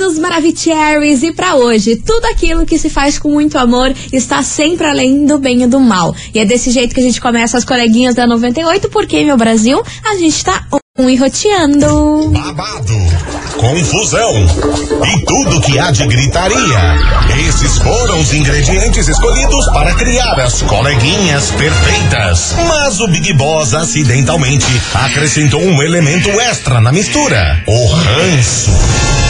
queridos Maravicheries, e para hoje, tudo aquilo que se faz com muito amor está sempre além do bem e do mal. E é desse jeito que a gente começa as coleguinhas da 98, porque, meu Brasil, a gente tá um e roteando. Babado, confusão e tudo que há de gritaria. Esses foram os ingredientes escolhidos para criar as coleguinhas perfeitas. Mas o Big Boss acidentalmente acrescentou um elemento extra na mistura: o ranço.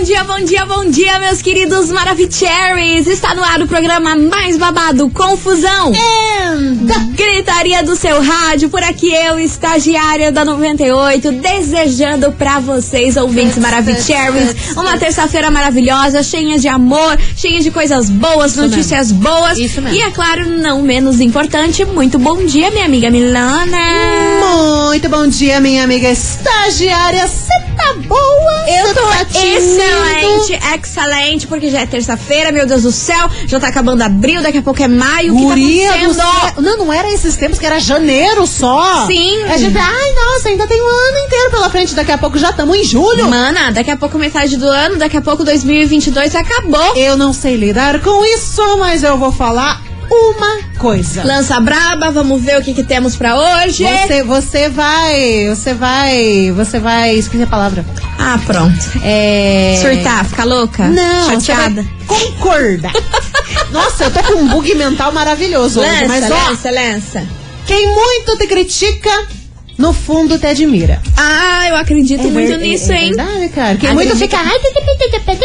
bom dia, bom dia, bom dia, meus queridos Maravicheries! Está no ar o programa mais babado, Confusão! Da gritaria do seu rádio, por aqui eu, estagiária da 98, desejando pra vocês, ouvintes Maravicheries, uma terça-feira maravilhosa, cheia de amor, cheia de coisas boas, Isso notícias mesmo. boas. Isso mesmo. E é claro, não menos importante, muito bom dia, minha amiga Milana! Muito bom dia, minha amiga estagiária. Você tá boa? Eu tô tá excelente, excelente, porque já é terça-feira, meu Deus do céu, já tá acabando abril, daqui a pouco é maio, o que Guria tá do acontecendo? céu. Não, não era esses tempos que era janeiro só. Sim. A gente, ai, nossa, ainda tem um ano inteiro pela frente. Daqui a pouco já estamos em julho. Mana, daqui a pouco metade do ano, daqui a pouco 2022 acabou. Eu não sei lidar com isso, mas eu vou falar uma coisa. Lança braba, vamos ver o que, que temos pra hoje. Você, você vai, você vai, você vai, esqueci a palavra. Ah, pronto. É... Surtar, ficar louca? Não, Chateada? vai concordar. Nossa, eu tô com um bug mental maravilhoso hoje, Lança, mas ó, lança, lança. quem muito te critica, no fundo te admira. Ah, eu acredito muito ver- nisso, é, hein? verdade, cara. Quem Acredito. muito fica.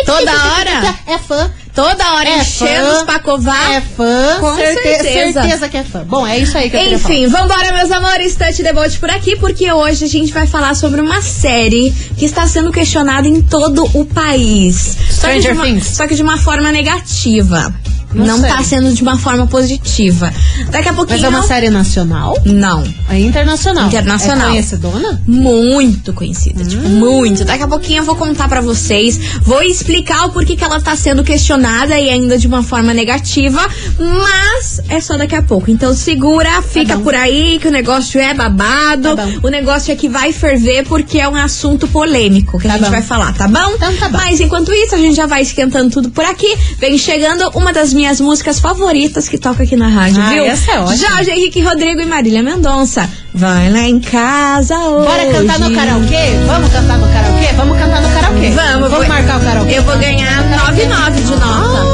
Toda hora? É fã. Toda hora É enchendo fã, os pacovar. É fã. Com certe- certeza. certeza que é fã. Bom, é isso aí que eu. Enfim, vambora, meus amores, Touch the Boat por aqui, porque hoje a gente vai falar sobre uma série que está sendo questionada em todo o país. Só Stranger uma, Things. Só que de uma forma negativa. Não Não tá sendo de uma forma positiva. Daqui a pouquinho. Mas é uma série nacional? Não. É internacional. Internacional. É conhecedona? Muito conhecida, tipo, muito. Daqui a pouquinho eu vou contar pra vocês, vou explicar o porquê que ela tá sendo questionada e ainda de uma forma negativa, mas é só daqui a pouco. Então segura, fica bom. por aí que o negócio é babado, Tá o negócio é que vai ferver porque é um assunto polêmico que a Tá gente bom. vai falar, tá bom? Então tá bom. Mas enquanto isso, a gente já vai esquentando tudo por aqui. Vem chegando uma das minhas músicas favoritas que toca aqui na rádio, Ah, viu? essa é ótima. Jorge Henrique Rodrigo e Marília Mendonça. Vai lá em casa hoje. Bora cantar no karaokê? Vamos cantar no karaokê? Vamos cantar no karaokê. Vamos, Vamos vou- marcar o karaokê. Eu vou ganhar 9,9 de nota.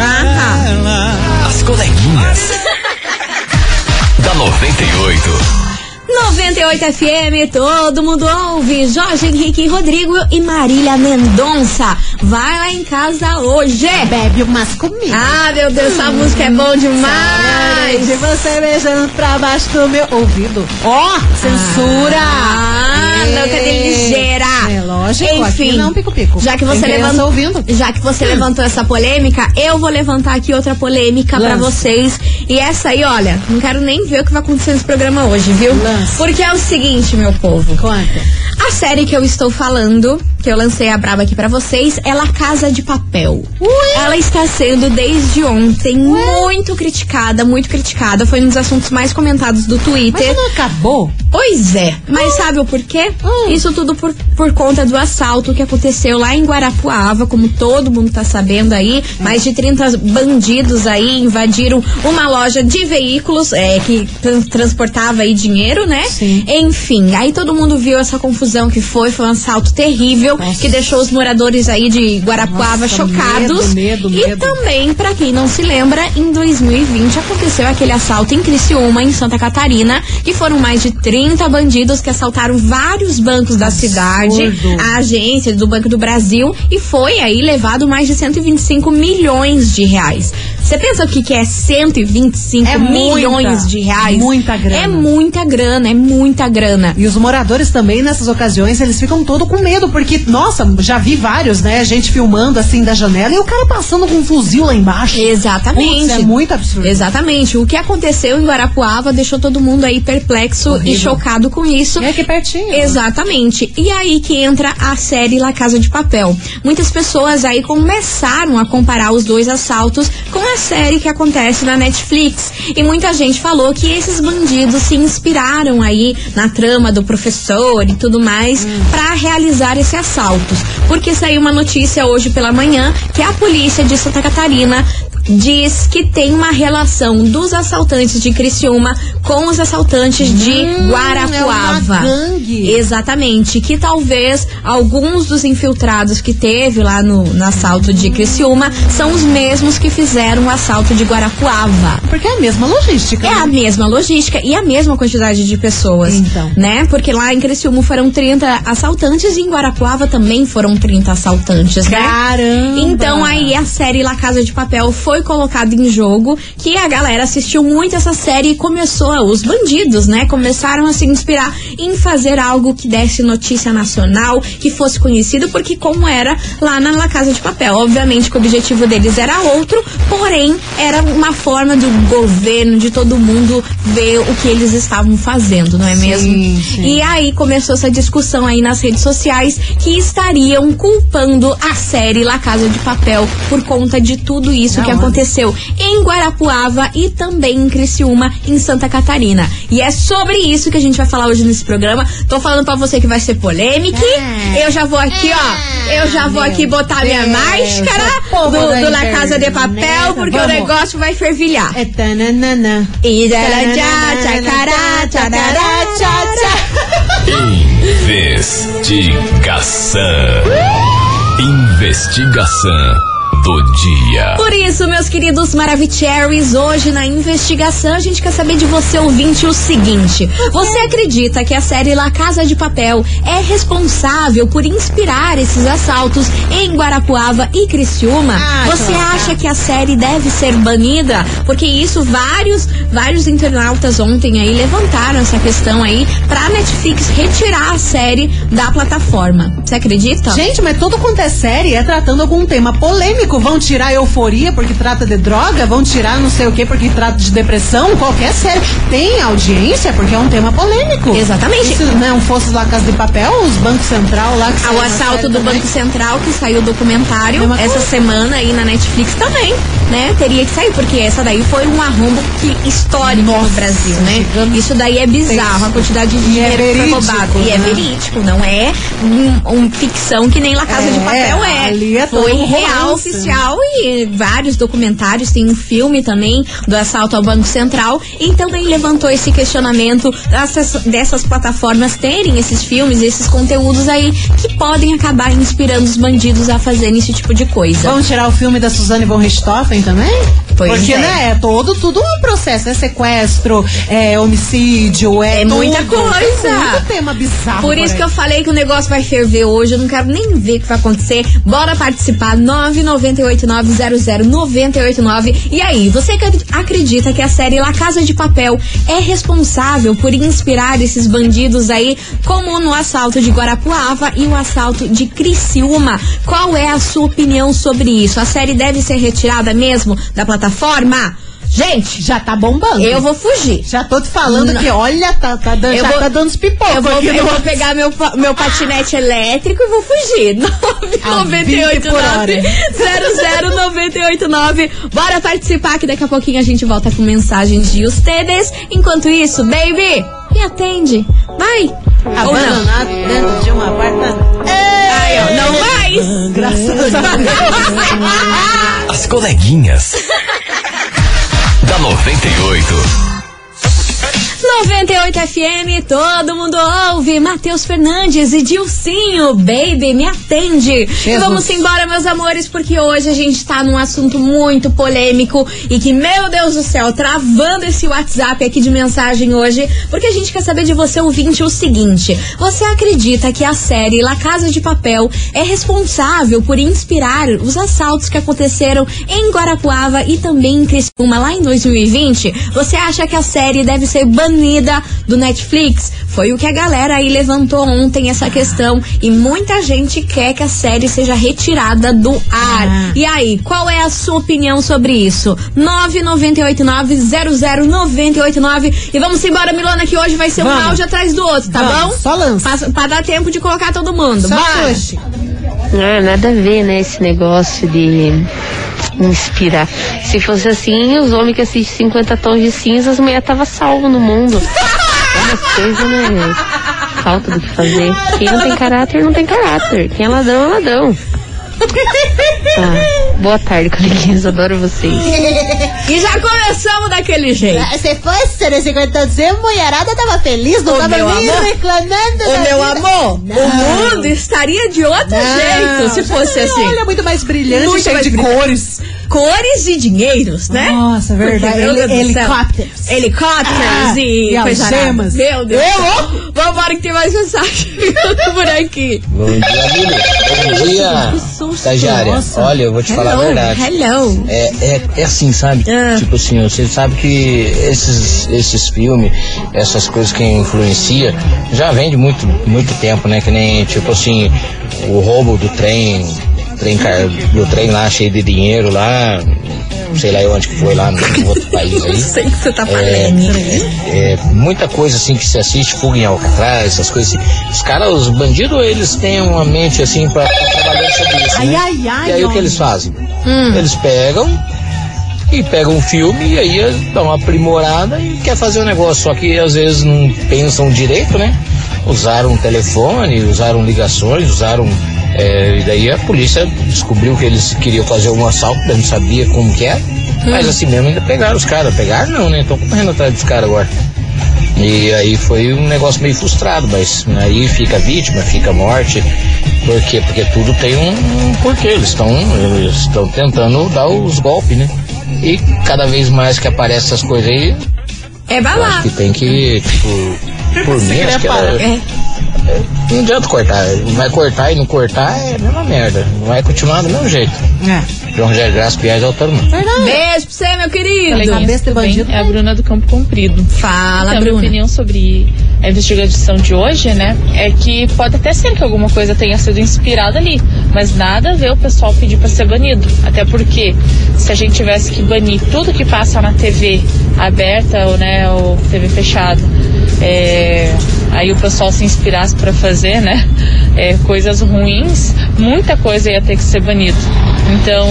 Ah, As coleguinhas. da 98. 98 FM, todo mundo ouve. Jorge Henrique Rodrigo e Marília Mendonça. Vai lá em casa hoje. Bebe umas comigo. Ah, meu Deus, essa música é bom demais. De você beijando pra baixo do meu ouvido. Ó, censura! Ah, louca de ligeira. Lógico, Enfim, não pico-pico. Já que você levantou, já que você levantou essa polêmica, eu vou levantar aqui outra polêmica pra Lança. vocês. E essa aí, olha, não quero nem ver o que vai acontecer nesse programa hoje, viu? Lança. Porque é o seguinte, meu povo. Conta. A série que eu estou falando, que eu lancei a braba aqui pra vocês, é La Casa de Papel. Ela está sendo desde ontem muito criticada, muito criticada. Foi um dos assuntos mais comentados do Mas Twitter. não acabou? Pois é, mas sabe o porquê? Hum. Isso tudo por, por conta do assalto que aconteceu lá em Guarapuava, como todo mundo tá sabendo aí. Mais de 30 bandidos aí invadiram uma loja de veículos é, que tran- transportava aí dinheiro, né? Sim. Enfim, aí todo mundo viu essa confusão que foi, foi um assalto terrível Nossa. que deixou os moradores aí de Guarapuava Nossa, chocados. medo, medo, e medo. também, pra quem não se lembra, em 2020 aconteceu aquele assalto em Criciúma, em Santa Catarina, que foram mais de 30 bandidos que assaltaram vários bancos da cidade, a agência do Banco do Brasil, e foi aí levado mais de 125 milhões de reais. Você pensa o que, que é 125 É milhões muita, de reais? muita grana. É muita grana, é muita grana. E os moradores também, nessas ocasiões, eles ficam todo com medo, porque, nossa, já vi vários, né? Gente filmando assim da janela e o cara passando com um fuzil lá embaixo. Exatamente. Putz, é muito absurdo. Exatamente. O que aconteceu em Guarapuava deixou todo mundo aí perplexo Horrível. e chocado com isso. É aqui pertinho. Exatamente. E aí que entra a série La Casa de Papel. Muitas pessoas aí começaram a comparar os dois assaltos com a série que acontece na Netflix. E muita gente falou que esses bandidos se inspiraram aí na trama do professor e tudo mais pra realizar esses assaltos. Porque saiu uma notícia hoje pela manhã que a polícia de Santa Catarina diz que tem uma relação dos assaltantes de Criciúma com os assaltantes de Guarapuava. é uma gangue. Exatamente. Que talvez alguns dos infiltrados que teve lá no, no assalto de Criciúma são os mesmos que fizeram o assalto de Guarapuava. Porque é a mesma logística. É a né? mesma logística e a mesma quantidade de pessoas. Então. Né? Porque lá em Criciúma foram 30 assaltantes e em Guarapuava também foram 30 assaltantes, né? Caramba! Então aí a série La Casa de Papel foi colocada em jogo, que a galera assistiu muito essa série e começou, os bandidos, né? Começaram a se inspirar em fazer algo que desse notícia nacional, que fosse conhecido, porque como era lá na La Casa de Papel. Obviamente que o objetivo deles era outro, porém era uma forma do governo, de todo mundo ver o que eles estavam fazendo, não é Sim, mesmo? sim. E aí começou essa discussão aí nas redes sociais que estariam culpando a série La Casa de Papel por conta de tudo isso Da que onde? Aconteceu em Guarapuava e também em Criciúma, em Santa Catarina. E é sobre isso que a gente vai falar hoje nesse programa. Tô falando pra você que vai ser polêmica. É. Eu já vou aqui, ó. Eu já vou aqui botar minha máscara o do, da do La Casa de Papel, porque o vamos. negócio vai fervilhar. É tananana. E Investigação. Investigação do dia. Por isso, meus queridos Maravicheries, hoje na investigação a gente quer saber de você, ouvinte, o seguinte: Você acredita que a série La Casa de Papel é responsável por inspirar esses assaltos em Guarapuava e Criciúma? Ah, você claro. acha que a série deve ser banida? Porque isso vários, vários internautas ontem aí levantaram essa questão aí pra Netflix retirar a série da plataforma. Você acredita? Gente, mas tudo quanto é série é tratando algum tema polêmico. Vão tirar euforia porque trata de droga, vão tirar não sei o que porque trata de depressão. Qualquer série tem audiência porque é um tema polêmico. Exatamente. E se não fosse lá Casa de Papel, os bancos central lá que Ah, o assalto do também. Banco Central, que saiu o documentário essa coisa. semana aí na Netflix também, né? Teria que sair, porque essa daí foi um arrombo que, histórico no Nossa, Brasil, né? Isso daí é bizarro, a quantidade de E é dinheiro que foi roubado. E é né? verídico, não é um, um ficção que nem La Casa de É, Papel é. ali é foi um real, romance. oficial e vários documentários, tem um filme também do assalto ao Banco Central. Então ele levantou esse questionamento dessas, dessas plataformas terem esses filmes, esses conteúdos aí que podem acabar inspirando os bandidos a fazerem esse tipo de coisa. Vamos tirar o filme da Suzane von Richthofen também? Pois Porque, é. né, é todo, tudo um processo, é sequestro, é homicídio, é É muita tudo. coisa. Tem muito tema bizarro. Por isso que eu falei que o negócio vai ferver hoje. Eu não quero nem ver o que vai acontecer. Bora participar. 998900989. E aí, você acre- acredita que a série La Casa de Papel é responsável por inspirar esses bandidos aí, como no assalto de Guarapuava e o assalto de Criciúma? Qual é a sua opinião sobre isso? A série deve ser retirada mesmo da plataforma? Gente, Já tá bombando. eu vou fugir. Já tô te falando Não. que, olha, tá, tá, dando- já vou- tá dando os pipocos Eu vou, eu no- vou pegar meu, meu patinete elétrico e vou fugir. 989 00989 Bora participar que daqui a pouquinho a gente volta com mensagens de ustedes. Enquanto isso, baby, me atende. Vai. Abandonado dentro de um apartamento. Ó, não vai. Graças a Deus. As coleguinhas. da 98. 98 FM, todo mundo ouve. Matheus Fernandes e Dilcinho, baby, me atende. Jesus. Vamos embora, meus amores, porque hoje a gente tá num assunto muito polêmico e que, meu Deus do céu, travando esse WhatsApp aqui de mensagem hoje, porque a gente quer saber de você, ouvinte, o seguinte: você acredita que a série La Casa de Papel é responsável por inspirar os assaltos que aconteceram em Guarapuava e também em Criciúma lá em 2020? Você acha que a série deve ser banida do Netflix? Foi o que a galera aí levantou ontem essa questão e muita gente quer que a série seja retirada do ar. Ah. E aí, qual é a sua opinião sobre isso? 998900989 e vamos embora, Milona, que hoje vai ser um Vamos. áudio atrás do outro, tá Vamos, bom? só lança. Pra, pra dar tempo de colocar todo mundo. Só. Ah, nada a ver, né? Esse negócio de inspirar. Se fosse assim, os homens que assistem 50 tons de cinza, as mulheres estavam salvo no mundo. É umas coisas, né? Falta do que fazer. Quem não tem caráter, não tem caráter. Quem é ladrão, é ladrão. boa tarde, coleguinhas. Adoro vocês. E já começamos daquele jeito. Se fosse nesse quartãozinho, mulherada tava feliz, não Ô, tava meu nem amor. reclamando. Meu vida. amor, o mundo estaria de outro jeito se fosse assim. Olha, muito mais brilhante, Muito cheio mais de brilhante. cores. Cores e dinheiros, né? Nossa, verdade. Porque, Heli- do céu. helicópteros. Helicópteros Ah, e, e coisa algemas. Meu Deus. Céu. Vambora que tem mais mensagem por aqui. Bom dia, Lili. Bom dia, susto, estagiária. nossa. Olha, eu vou te falar a verdade. Hello. É, é, é assim, sabe? Ah. Tipo assim, você sabe que esses, esses filmes, essas coisas que influencia, já vem de muito, muito tempo, né? Que nem, tipo assim, o roubo do trem, trem do trem lá cheio de dinheiro lá, sei lá onde que foi lá no, outro país Eu aí. sei que você tá É, falando. é, muita coisa assim que se assiste, fuga em Alcatraz, essas coisas assim. Os caras, os bandidos, eles têm uma mente assim pra, pra trabalhar sobre isso. Ai, né? ai, ai, E aí o que eles fazem? Hum. Eles pegam e pegam um filme e aí eles dão uma aprimorada e quer fazer o negócio. Só que às vezes não pensam direito, né? Usaram um telefone, usaram ligações, usaram. É, e daí a polícia descobriu que eles queriam fazer um assalto, não sabia como que era. Mas assim mesmo ainda pegaram os caras. Pegaram não, né? Estão correndo atrás dos caras agora. E aí foi um negócio meio frustrado, mas aí fica vítima, fica morte. Por quê? Porque tudo tem um, um porquê. Eles estão eles estão tentando dar os golpes, né? E cada vez mais que aparecem essas coisas aí, É eu acho que tem que, tipo, por mim, acho que era, É. não adianta cortar. Vai cortar e não cortar é a mesma merda. Vai continuar do mesmo jeito. É. João José Graça Piaz é o mano. Beijo pra você, meu querido. Coleguinha. Cabeça bem? bandido. É a Bruna do Campo Comprido. Fala, então, minha Bruna. opinião sobre a investigação de hoje, né, é que pode até ser que alguma coisa tenha sido inspirada ali, mas nada a ver o pessoal pedir para ser banido. Até porque se a gente tivesse que banir tudo que passa na TV aberta ou, né, ou TV fechada, é, aí o pessoal se inspirasse para fazer, né, é, coisas ruins, muita coisa ia ter que ser banido. Então,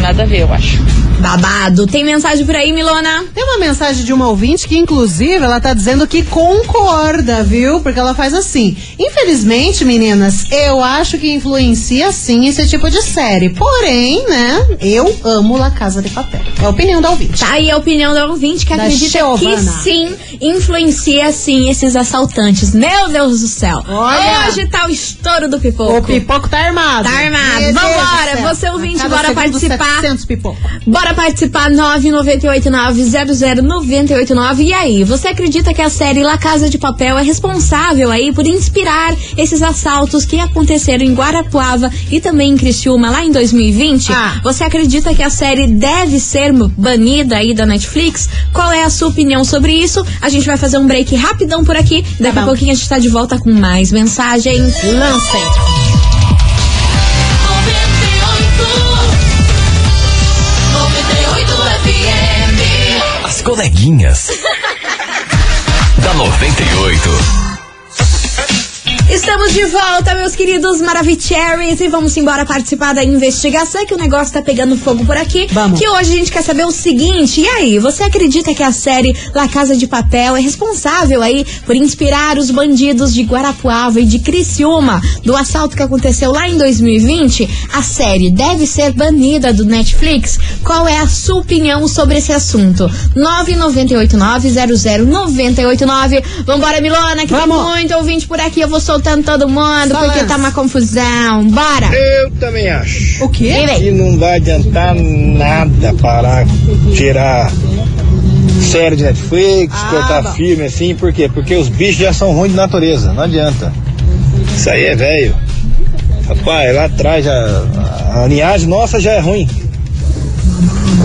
nada a ver, eu acho. Babado. Tem mensagem por aí, Milona? Tem uma mensagem de uma ouvinte que, inclusive, ela tá dizendo que concorda, viu? Porque ela faz assim. Infelizmente, meninas, eu acho que influencia sim esse tipo de série. Porém, né? Eu amo La Casa de Papel. É a opinião da ouvinte. Tá aí a opinião da ouvinte que Da acredita Giovana. que sim, influencia sim esses assaltantes. Meu Deus do céu. Olha. Hoje tá o estouro do pipoco. O pipoco tá armado. Tá armado. Meu Vambora, você ouvinte, bora participar. 700 pipoco. Bora participar 998900989. E aí, você acredita que a série La Casa de Papel é responsável aí por inspirar esses assaltos que aconteceram em Guarapuava e também em Criciúma lá em 2020? Ah. Você acredita que a série deve ser banida aí da Netflix? Qual é a sua opinião sobre isso? A gente vai fazer um break rapidão por aqui. Daqui a pouquinho a gente tá de volta com mais mensagens. Lancem. As coleguinhas. da 98. Estamos de volta, meus queridos Maravicheries, e vamos embora participar da investigação, que o negócio tá pegando fogo por aqui. Vamos. Que hoje a gente quer saber o seguinte, e aí, você acredita que a série La Casa de Papel é responsável aí por inspirar os bandidos de Guarapuava e de Criciúma do assalto que aconteceu lá em 2020? A série deve ser banida do Netflix? Qual é a sua opinião sobre esse assunto? 998900989. Vambora, Milona, que Vamos. tem muito ouvinte por aqui. Eu vou soltando todo mundo, Só porque tá uma confusão. Bora! Eu também acho. O quê? E não vai adiantar nada parar, tirar série de Netflix, Ah, cortar bom. filme assim, por quê? Porque os bichos já são ruins de natureza, não adianta. Isso aí é velho. Rapaz, lá atrás já, a linhagem nossa já é ruim.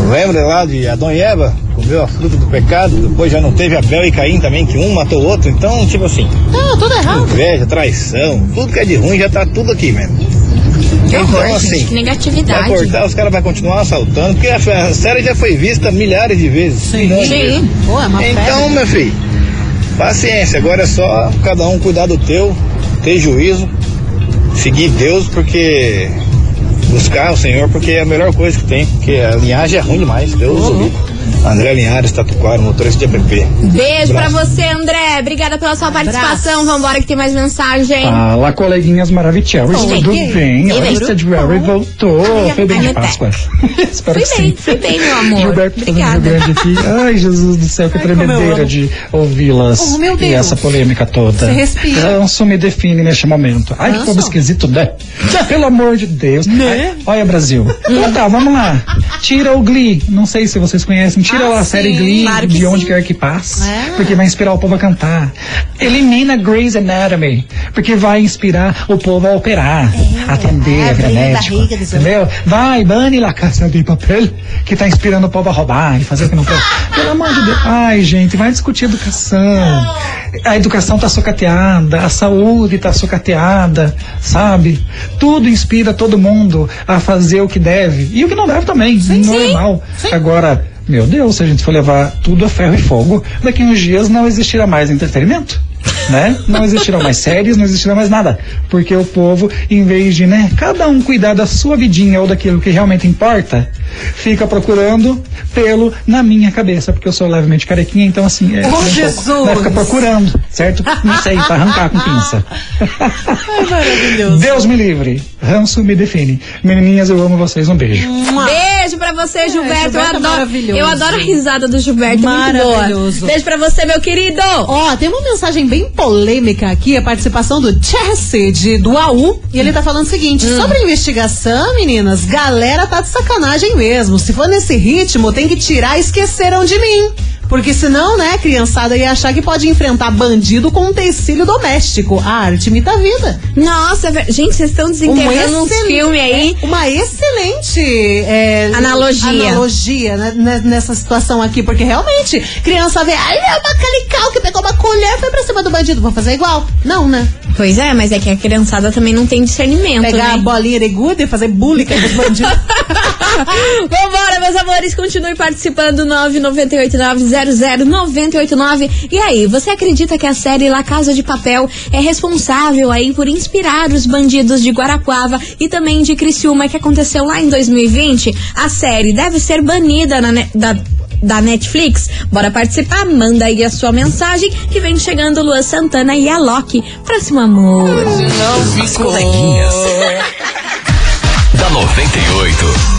Lembra lá de Adão e Eva? Comeu a fruta do pecado, depois já não teve Abel e Caim também, que um matou o outro, então, tipo assim, Não, tudo errado. inveja, traição, tudo que é de ruim já tá tudo aqui mesmo. Que Então, horror, assim, gente, que Vai negatividade. cortar, os caras vão continuar assaltando, porque a, série já foi vista milhares de vezes. Sim. Sim. vezes. Pô, é uma Então, meu filho, paciência. Agora é só cada um cuidar do teu, ter juízo, seguir Deus, porque. Buscar o Senhor, porque é a melhor coisa que tem, porque a linhagem é ruim demais. Deus Uhum. André Linhares, Tatuquara, motorista de app. Beijo pra Abraço. você, André. Obrigada pela sua participação. Vambora que tem mais mensagem. Fala, coleguinhas maravilhosas, tudo que- bem? e A lista de Rary voltou. Ai, Foi bem de Páscoa. Espero Fui que bem, sim. fui bem, meu amor. Gilberto Obrigada. Grande aqui. Ai, Jesus do céu, que Ai, tremedeira de ouvi-las. Oh, meu E essa polêmica toda. Você respira. Ranço me define neste momento. Ai, que povo esquisito, né? Pelo amor de Deus. Né? Ai, olha, Brasil. Então tá, vamos lá. Tira o Glee. Não sei se vocês conhecem. Tira Ah, lá a sim, série Glee claro de onde sim. quer que passe. É. Porque vai inspirar o povo a cantar. Elimina Grey's Anatomy. Porque vai inspirar o povo a operar. a atender, é, a abrir granético. barriga do seu- Entendeu? Vai, bane La Casa de Papel, que tá inspirando o povo a roubar e fazer o que não pode. Pelo amor de Deus. Ai, gente, vai discutir educação. A educação tá sucateada, a saúde tá sucateada, sabe? Tudo inspira todo mundo a fazer o que deve. E o que não deve também, normal. Agora, meu Deus, se a gente for levar tudo a ferro e fogo, daqui uns dias não existirá mais entretenimento né? Não existirão mais séries, não existirá mais nada. Porque o povo, em vez de, né, cada um cuidar da sua vidinha ou daquilo que realmente importa, fica procurando pelo na minha cabeça, porque eu sou levemente carequinha, então assim, é, Oh, um pouco, Jesus! né, fica procurando, certo? Não sei, pra arrancar com pinça. Ai, maravilhoso. Deus me livre, ranço me define. Menininhas, eu amo vocês, um beijo. Beijo pra você, Gilberto. Gilberto é eu, adoro, maravilhoso. eu adoro a risada do Gilberto. é Muito Maravilhoso. boa. Beijo pra você, meu querido. Ó, tem uma mensagem bem polêmica aqui, a participação do Chelsea de, do AU, e ele tá falando o seguinte, Hum. sobre a investigação, meninas, galera tá de sacanagem mesmo, se for nesse ritmo, tem que tirar esqueceram de mim. Porque senão, né, criançada ia achar que pode enfrentar bandido com um tecílio doméstico. A arte imita a vida. Nossa, ver- gente, vocês estão desenterrando excel- filmes aí. é, Uma excelente é, Analogia. analogia né, né, nessa situação aqui, porque realmente, criança vê, ai, é uma calical que pegou uma colher e foi pra cima do bandido, vou fazer igual. Não, né? Pois é, mas é que a criançada também não tem discernimento, Pegar a né? bolinha de gude e fazer bullying com os bandidos. Vambora, meus amores, continue participando 998900989. E aí, você acredita que a série La Casa de Papel é responsável aí por inspirar os bandidos de Guarapuava e também de Criciúma que aconteceu lá em 2020? A série deve ser banida na da da Netflix. Bora participar, manda aí a sua mensagem que vem chegando Lua Santana e a Loki. Próximo amor. As coleguinhas. da 98.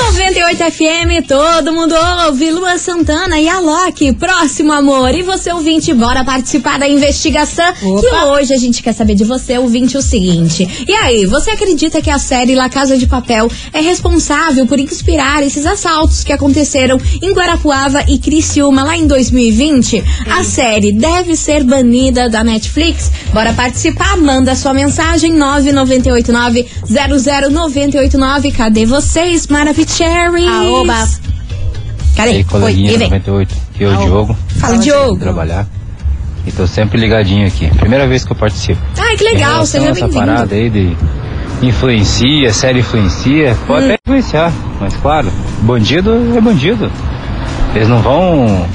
98 FM, todo mundo ouve Lua Santana e a Loki. Próximo amor. E você, ouvinte, bora participar da investigação. Que hoje a gente quer saber de você, ouvinte, o seguinte. E aí, você acredita que a série La Casa de Papel é responsável por inspirar esses assaltos que aconteceram em Guarapuava e Criciúma lá em 2020? A série deve ser banida da Netflix? Bora participar, manda sua mensagem 998900989. Cadê vocês, Maravicheries? Aoba. Cadê? E aí, coleguinha Oi, e vem. 98, aqui é o Diogo. Fala, Diogo. trabalhar. E tô sempre ligadinho aqui. Primeira vez que eu participo. Ai, que legal, seja a essa bem-vindo. parada aí de influencia, série influencia, pode Hum. até influenciar, mas claro, bandido é bandido. Eles não vão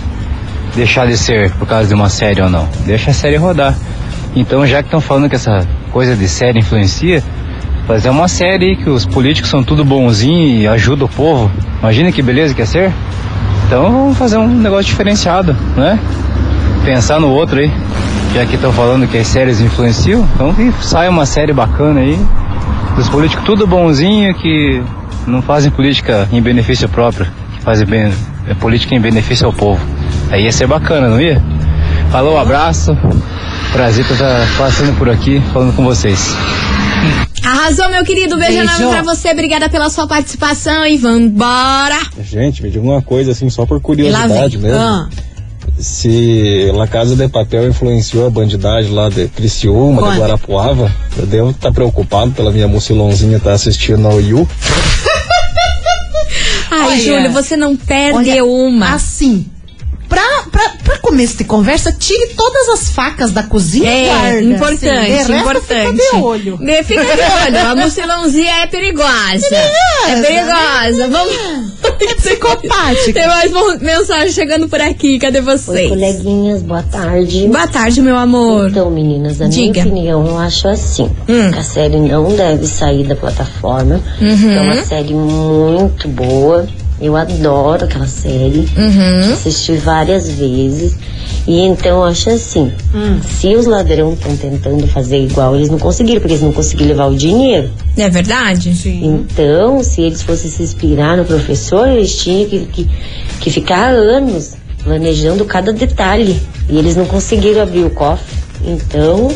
deixar de ser por causa de uma série ou não. Deixa a série rodar. Então, já que estão falando que essa coisa de série influencia, fazer uma série que os políticos são tudo bonzinho e ajudam o povo. Imagina que beleza que ia ser? Então, vamos fazer um negócio diferenciado, né? Pensar no outro aí. Já que estão falando que as séries influenciam, então que saia uma série bacana aí. Dos políticos tudo bonzinho que não fazem política em benefício próprio, que fazem bem, é política em benefício ao povo. Aí ia ser bacana, não ia? Falou, abraço. Prazer estar tá passando por aqui falando com vocês. Arrasou, meu querido. Beijo Beijo. enorme pra você. Obrigada pela sua participação e vambora. Gente, me diga uma coisa assim, só por curiosidade mesmo. Ah, Se La Casa de Papel influenciou a bandidagem lá de Criciúma, Conta. de Guarapuava, eu devo estar preocupado pela minha mucilãozinha estar assistindo ao Yu. Ai, Olha. Júlio, você não perde Olha, uma. Assim, pra, pra, pra começo de conversa, tire todas as facas da cozinha e É, guarda. importante, assim. De resto, importante. Fica de olho. Ne- Fica de olho, a mucilãozinha é perigosa. É perigosa. Vamos. É psicopática. Tem mais mensagem chegando por aqui. Cadê Oi, vocês? coleguinhas, boa tarde. Boa tarde, meu amor. Então, meninas, a Diga. minha opinião, eu acho assim. Hum. A série não deve sair da plataforma. Uhum. É uma série muito boa. Eu adoro aquela série. Uhum. Assisti várias vezes. E então eu acho assim, Hum. se os ladrões estão tentando fazer igual, eles não conseguiram, porque eles não conseguiram levar o dinheiro. É verdade? Então, se eles fossem se inspirar no professor, eles tinham que, que, que ficar anos planejando cada detalhe. E eles não conseguiram abrir o cofre. Então,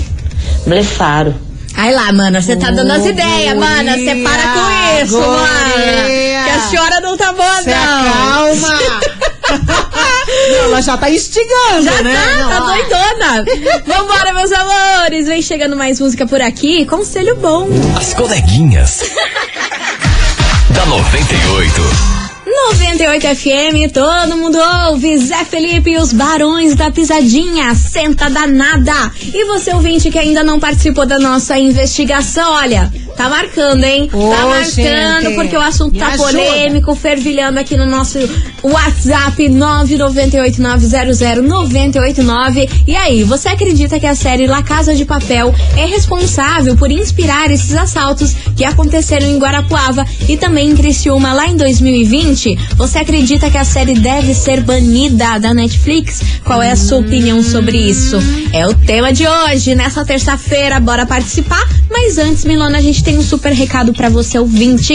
blefaram. Ai lá, mana, você tá dando as ideias, mana. Você para com isso, mana. A senhora não tá boa, Se não. acalma. Não, ela já tá instigando, Já né? tá, Não, tá ó. doidona. Vambora, meus amores. Vem chegando mais música por aqui. Conselho bom. As coleguinhas. da 98. 98 FM, todo mundo ouve. Zé Felipe e os Barões da Pisadinha. Senta danada. E você, ouvinte, que ainda não participou da nossa investigação, olha, tá marcando, hein? tá Ô, marcando, gente, porque o assunto me tá ajuda. polêmico, fervilhando aqui no nosso WhatsApp 998900989. E aí, você acredita que a série La Casa de Papel é responsável por inspirar esses assaltos que aconteceram em Guarapuava e também em Criciúma lá em 2020? Você acredita que a série deve ser banida da Netflix? Qual é a sua opinião sobre isso? É o tema de hoje, nessa terça-feira. Bora participar? Mas antes, Milona, a gente tem um super recado pra você ouvinte.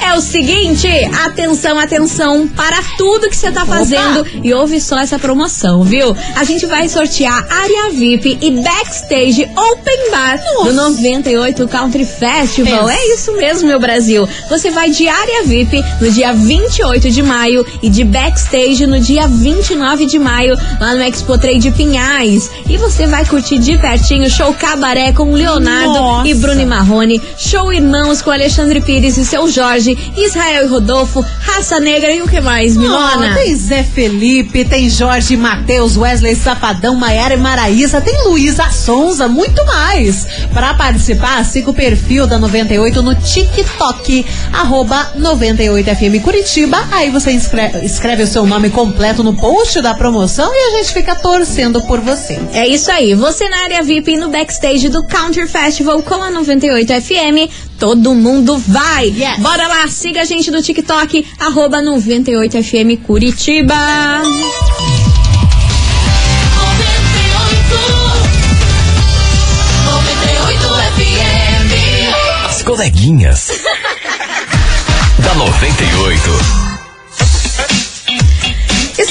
É o seguinte, atenção, atenção para tudo que você tá fazendo e ouve só essa promoção, viu? A gente vai sortear área VIP e backstage open bar do 98 Country Festival. Pensa. É isso mesmo, meu Brasil. Você vai de área VIP no dia 28 de maio e de backstage no dia 29 de maio lá no Expo Trade Pinhais. E você vai curtir de pertinho show cabaré com Leonardo Nossa. e Bruno Marrone, show Irmãos com Alexandre Pires e seu Jorge, Israel e Rodolfo, Raça Negra e o que mais, Milona? Ó, tem Zé Felipe, tem Jorge Matheus, Wesley Safadão, Maiara e Maraísa, tem Luísa Sonza, muito mais. Pra participar, siga o perfil da 98 no TikTok, arroba 98FM Curitiba. Aí você inscreve, escreve o seu nome completo no post da promoção e a gente fica torcendo por você. É isso aí, você na área VIP e no backstage do Counter Festival com a 98 FM, todo mundo vai. Yes. Bora lá, siga a gente no TikTok, arroba 98 FM Curitiba. As coleguinhas. da 98.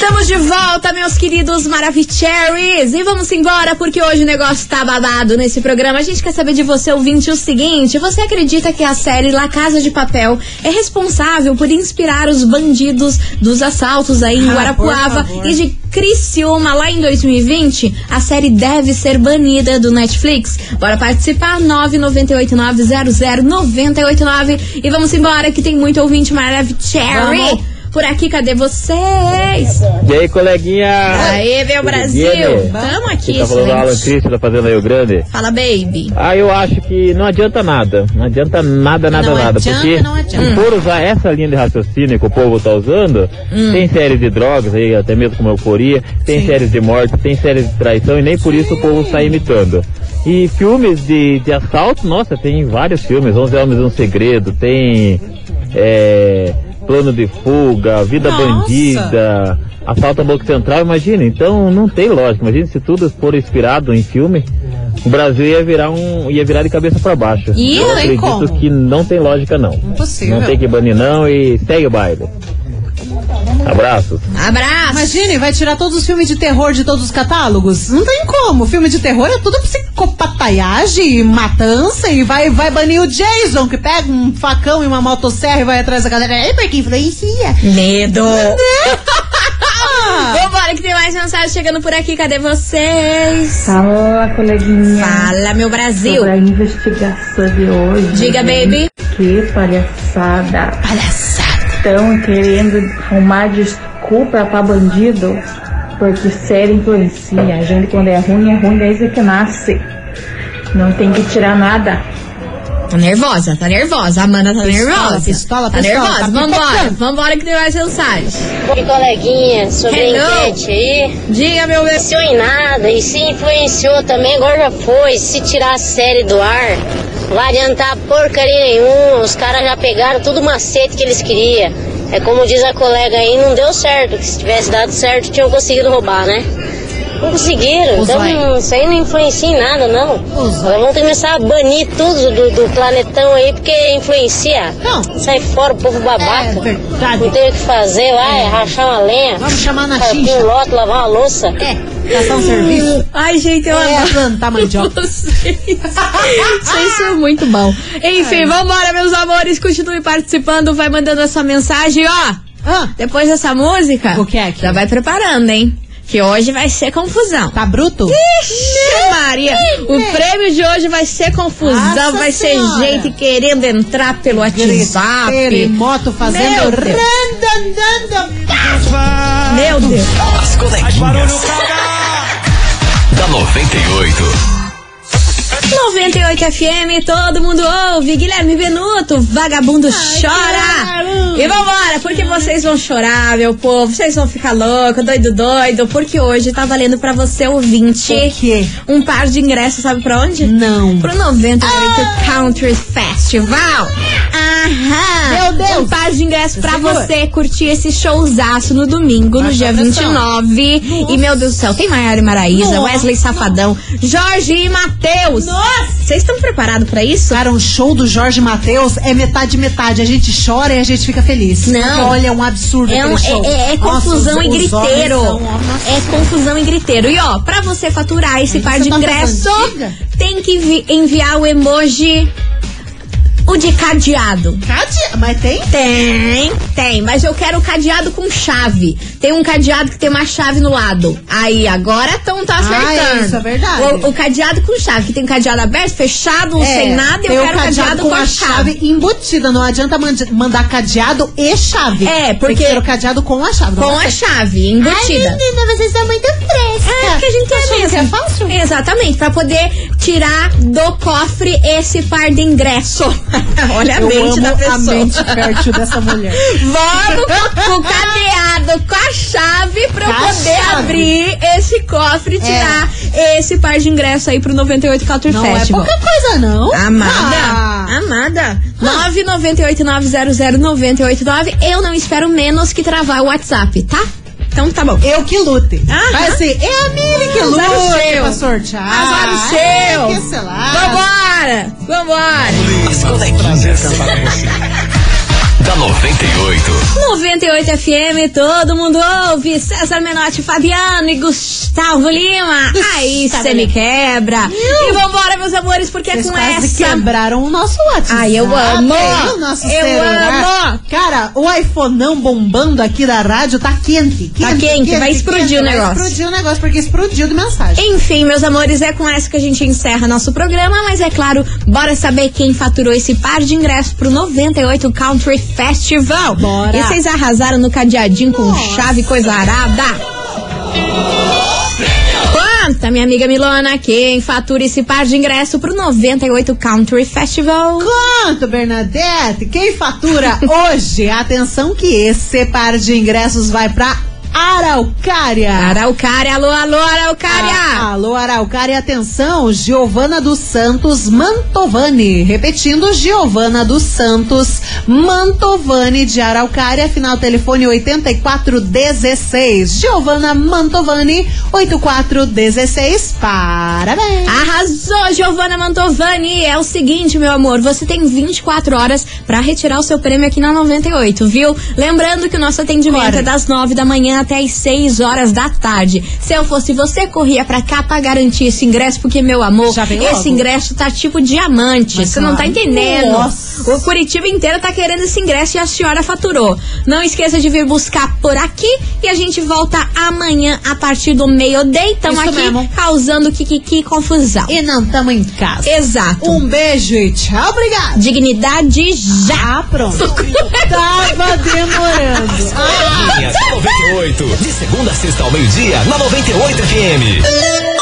Estamos de volta, meus queridos Maravicheries. E vamos embora, porque hoje o negócio tá babado nesse programa. A gente quer saber de você, ouvinte, o seguinte: você acredita que a série La Casa de Papel é responsável por inspirar os bandidos dos assaltos aí em Ah, Guarapuava e de Criciúma lá em 2020? A série deve ser banida do Netflix. Bora participar? 998900989. E vamos embora, que tem muito ouvinte Maravicherry. Vamos. Por aqui, cadê vocês? E aí, coleguinha? Aê, meu Brasil! né? Tamo aqui, Você tá falando do Alan. Cristo da Fazenda Rio Grande? Fala, baby. Ah, eu acho que não adianta nada. Não adianta nada, nada, Não nada. adianta, porque não adianta. se for usar essa linha de raciocínio que o povo tá usando, Hum. tem séries de drogas aí, até mesmo como euforia, tem séries de morte, tem séries de traição e nem por isso o povo está imitando. E filmes de, de assalto, nossa, tem vários filmes. 11 Homens e um Segredo, tem é, Plano de Fuga, Vida Nossa. Bandida, Assalto a Banco Central, imagina. Então não tem lógica. Imagina se tudo for inspirado em filme, o Brasil ia virar um ia virar de cabeça para baixo. Ih, Eu acredito como. que não tem lógica não. Impossível. Não tem que banir não e segue o baile. Abraços. Abraço! Imagine, vai tirar todos os filmes de terror de todos os catálogos? Não tem como. Filme de terror é tudo psicopataiagem, matança e vai, vai banir o Jason, que pega um facão e uma motosserra e vai atrás da galera. É porque influencia. Medo! Vambora que tem mais mensagem chegando por aqui, cadê vocês? Fala, coleguinha. Fala, meu Brasil. Sobre a investigação de hoje. Diga, baby. Que palhaçada. Palhaçada. Estão querendo arrumar desculpa pra bandido porque série influencia. A gente, quando é ruim, é ruim desde que nasce. Não tem que tirar nada. Tá nervosa, tá nervosa. A Amanda tá Pistola, nervosa. pistola, tá pistola, nervosa. tá Vambora, vambora que tem mais mensagem. Oi, coleguinha, sobre Hello. a enquete aí. Diga, meu bebê. Influenciou em nada, e se influenciou também, agora já foi. Se tirar a série do ar, vai adiantar porcaria nenhuma. Os caras já pegaram tudo o macete que eles queriam. É como diz a colega aí, não deu certo. Que se tivesse dado certo, tinham conseguido roubar, né? Não conseguiram, então não- isso aí não influencia em nada, não. Agora vamos começar a banir tudo do, do planetão aí, porque influencia. Não. Sai fora, o povo babaca. Não tem o que fazer, vai rachar uma lenha. Vamos chamar na xixa. um lote, lavar uma louça. É, gastar um serviço. Ai, gente, eu É, amo. plantar mandioca. Vocês Vocês são muito bom. Enfim, vambora, meus amores. Continue participando, vai mandando a sua mensagem, ó. Depois dessa música, O que é que? já vai preparando, hein? Que hoje vai ser confusão. Tá bruto? Ixi, Maria! O prêmio de hoje vai ser confusão, Nossa vai ser Senhora. gente querendo entrar pelo WhatsApp. Griteiro, moto fazendo Meu Deus. Meu Deus. As coleguinhas. Da 98. 98 FM, todo mundo ouve. Guilherme Benuto, vagabundo chora. E vambora, porque vocês vão chorar, meu povo. Vocês vão ficar louco, doido, doido. Porque hoje tá valendo pra você, ouvinte. O quê? Um par de ingressos, sabe pra onde? Não. Pro 98 Country Festival. Aham. Meu Deus. Um par de ingressos pra você curtir esse showzaço no domingo, no dia a pressão. 29. E, meu Deus do céu, tem Maiara e Maraísa, Nossa. Wesley Safadão, Jorge e Matheus. Nossa. Vocês estão preparados pra isso? Cara, um show do Jorge Matheus é metade metade. A gente chora e a gente fica feliz. Não. Porque, olha, é um absurdo É, um- aquele show. é- é- é Nossa, confusão os- e os homens griteiro. são- nossa. É confusão e griteiro. E ó, pra você faturar esse par de tá ingresso, tem que vi- enviar o emoji. O de cadeado. Cadeado? Mas tem? Tem, tem, mas eu quero o cadeado com chave. Tem um cadeado que tem uma chave no lado. Aí, agora tão tá acertando. Ah, isso é verdade. O, o cadeado com chave, que tem cadeado aberto, fechado, É, sem nada, eu o quero cadeado, com a chave. embutida. Não adianta mand- mandar cadeado e chave. É, porque- Tem que ser o cadeado com a chave. Com a ser- chave, embutida. Ai, menina, vocês são muito frescas. É, que a gente é mesmo. que é fácil? Exatamente, pra poder tirar do cofre esse par de ingresso. Olha a Eu mente da pessoa. a mente fértil dessa mulher. Vamos com o cadeado, com a chave pra eu a poder chave. abrir esse cofre e tirar esse par de ingresso aí pro 98 Culture Não Festival. é pouca coisa, não. Amada, Ah. amada. 998900989. Eu não espero menos que travar o WhatsApp, tá? Então tá bom. Eu que lute. Aham. Vai assim, é a Mili que Azar o lute seu. pra sortear. Azar o seu. Ai, que sei lá. Vambora! Vambora! As coleguinhas. Da 98. 98 FM, todo mundo ouve. César Menotti, Fabiano e Gustavo Lima. Aí Gustavo você me Lima. quebra. E vambora, meus amores, porque Vocês é com quase essa. quebraram o nosso WhatsApp. Ai, eu amo. O nosso Eu celular. amo. Cara, o iPhoneão bombando aqui da rádio tá quente. Tá quente, vai explodir o Vai negócio. explodir o negócio, porque explodiu de mensagem. Enfim, meus amores, é com essa que a gente encerra nosso programa, mas é claro, bora saber quem faturou esse par de ingressos pro 98 Country Festival. Bora. E vocês arrasaram no cadeadinho com chave coisa arada. Conta, minha amiga Milona, quem fatura esse par de ingresso pro 98 Country Festival? Quanto, Bernadette? Quem fatura hoje? Atenção que esse par de ingressos vai pra Araucária. Araucária, alô, alô, Araucária. Ah, alô, Araucária, atenção, Giovana dos Santos Mantovani. Repetindo, Giovana dos Santos Mantovani de Araucária, final telefone 8416. Giovana Mantovani, 8416. Parabéns. Arrasou, Giovana Mantovani. É o seguinte, meu amor, você tem 24 horas pra retirar o seu prêmio aqui na 98, viu? Lembrando que o nosso atendimento é das 9 da manhã até as 6 horas da tarde. Se eu fosse você, corria pra cá pra garantir esse ingresso, porque, meu amor, esse logo. ingresso tá tipo diamante. Mas Você não tá claro. entendendo. Nossa. O Curitiba inteiro tá querendo esse ingresso e a senhora faturou. Não esqueça de vir buscar por aqui e a gente volta amanhã a partir do meio-dia. Tamo Isso aqui mesmo. causando kikiki confusão. E não tamo em casa. Exato. Um beijo e tchau, obrigada. Dignidade já. Ah, pronto. Tava demorando. Coleguinhas 98. De segunda a sexta ao meio-dia, na 98 FM.